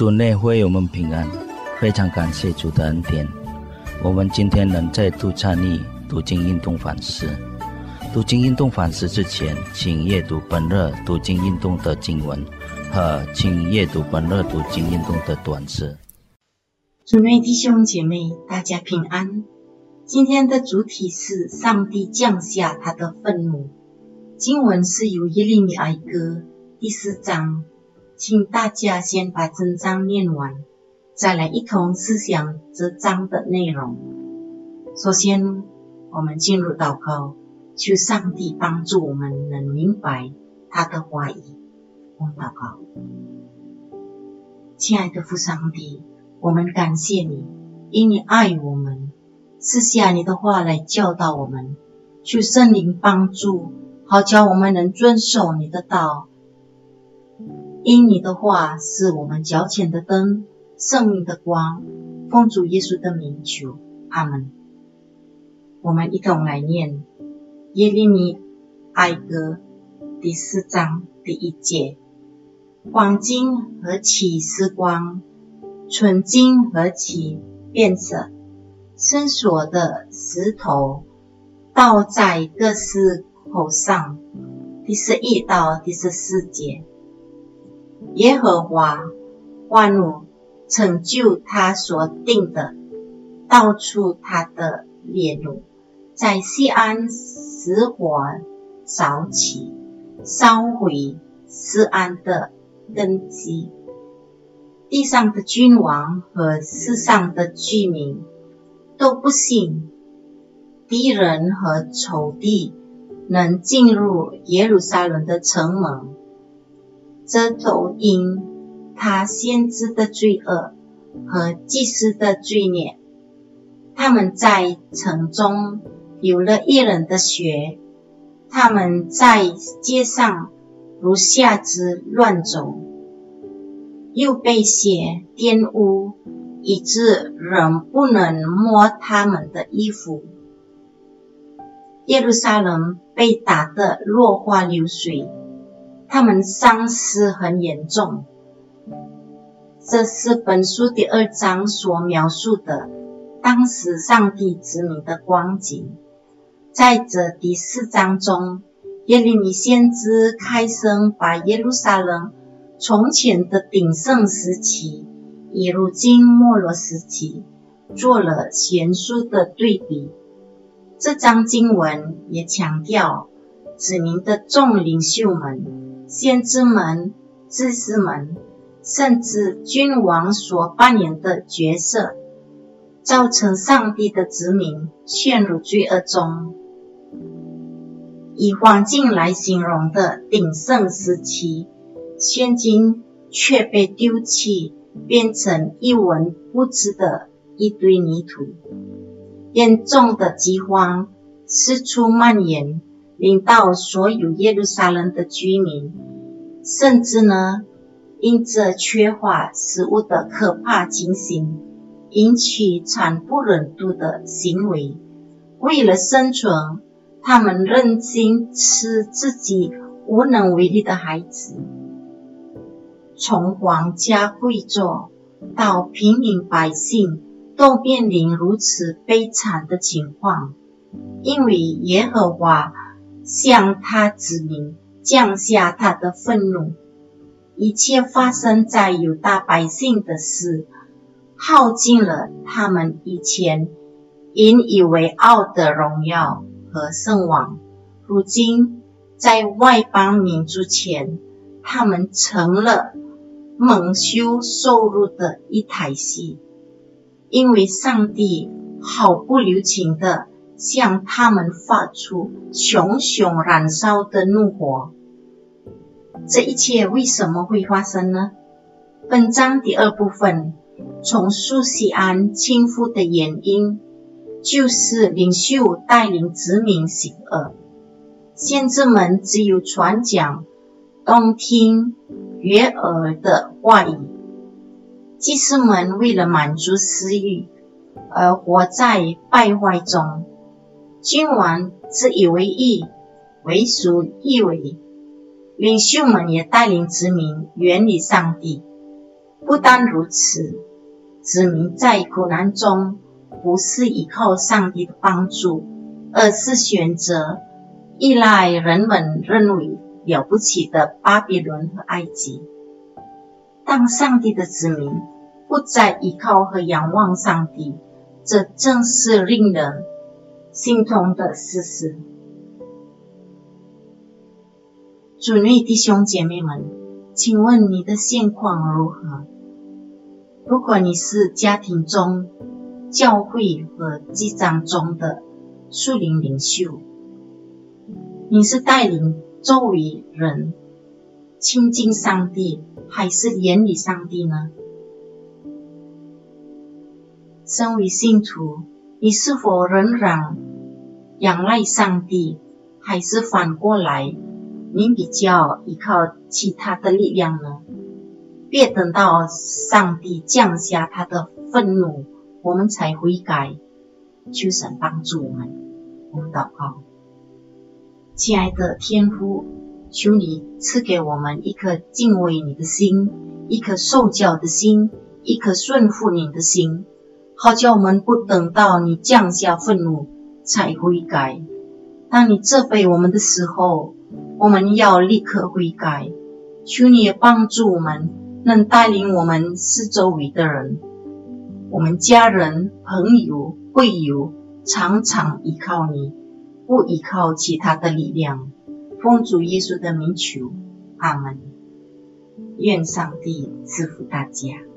主内会我们平安，非常感谢主的恩典。我们今天能再度参与读经运动反思。读经运动反思之前，请阅读本日读经运动的经文和请阅读本日读经运动的短诗。主内弟兄姐妹，大家平安。今天的主题是上帝降下他的愤怒。经文是由耶利米哀歌第四章。请大家先把整章念完，再来一同思想这章的内容。首先，我们进入祷告，求上帝帮助我们能明白他的话语。我们祷告，亲爱的父上帝，我们感谢你，因你爱我们，赐下你的话来教导我们，求圣灵帮助，好叫我们能遵守你的道。因你的话是我们脚前的灯，生命的光。奉主耶稣的名求，阿门。我们一同来念耶利米哀歌第四章第一节：黄金何其时光，纯金何其变色，伸索的石头倒在各石口上。第十一到第十四节。耶和华万物成就他所定的，道出他的烈怒，在西安使火烧起，烧毁西安的根基。地上的君王和世上的居民都不信敌人和仇敌能进入耶路撒冷的城门。这都因他先知的罪恶和祭司的罪孽，他们在城中流了一人的血，他们在街上如下肢乱走，又被血玷污，以致人不能摸他们的衣服。耶路撒冷被打得落花流水。他们丧失很严重，这是本书第二章所描述的当时上帝子民的光景。在这第四章中，耶利米先知开声把耶路撒冷从前的鼎盛时期与如今没落时期做了悬殊的对比。这章经文也强调子民的众领袖们。先知们、知识们，甚至君王所扮演的角色，造成上帝的子民陷入罪恶中。以环境来形容的鼎盛时期，现今却被丢弃，变成一文不值的一堆泥土。严重的饥荒四处蔓延。领到所有耶路撒冷的居民，甚至呢，因这缺乏食物的可怕情形，引起惨不忍睹的行为。为了生存，他们认心吃自己无能为力的孩子。从皇家贵族到平民百姓，都面临如此悲惨的情况，因为耶和华。向他指明降下他的愤怒，一切发生在犹大百姓的事，耗尽了他们以前引以为傲的荣耀和圣王。如今在外邦民族前，他们成了蒙羞受辱的一台戏，因为上帝毫不留情的。向他们发出熊熊燃烧的怒火。这一切为什么会发生呢？本章第二部分从苏西安倾覆的原因，就是领袖带领殖民行恶，先知们只有传讲、动听悦耳的话语，祭司们为了满足私欲而活在败坏中。君王自以为义，为所欲为；领袖们也带领子民远离上帝。不单如此，子民在苦难中不是依靠上帝的帮助，而是选择依赖人们认为了不起的巴比伦和埃及。当上帝的子民不再依靠和仰望上帝，这正是令人心痛的事实。主内弟兄姐妹们，请问你的现况如何？如果你是家庭中、教会和机长中的树林领袖，你是带领周围人亲近上帝，还是远离上帝呢？身为信徒，你是否仍然仰赖上帝，还是反过来？你比较依靠其他的力量呢？别等到上帝降下他的愤怒，我们才悔改，求神帮助我们。我们祷告，亲爱的天父，求你赐给我们一颗敬畏你的心，一颗受教的心，一颗顺服你的心，好叫我们不等到你降下愤怒才悔改。当你责备我们的时候，我们要立刻悔改，求你也帮助我们，能带领我们四周围的人，我们家人、朋友、会友，常常依靠你，不依靠其他的力量。奉主耶稣的名求，阿门。愿上帝赐福大家。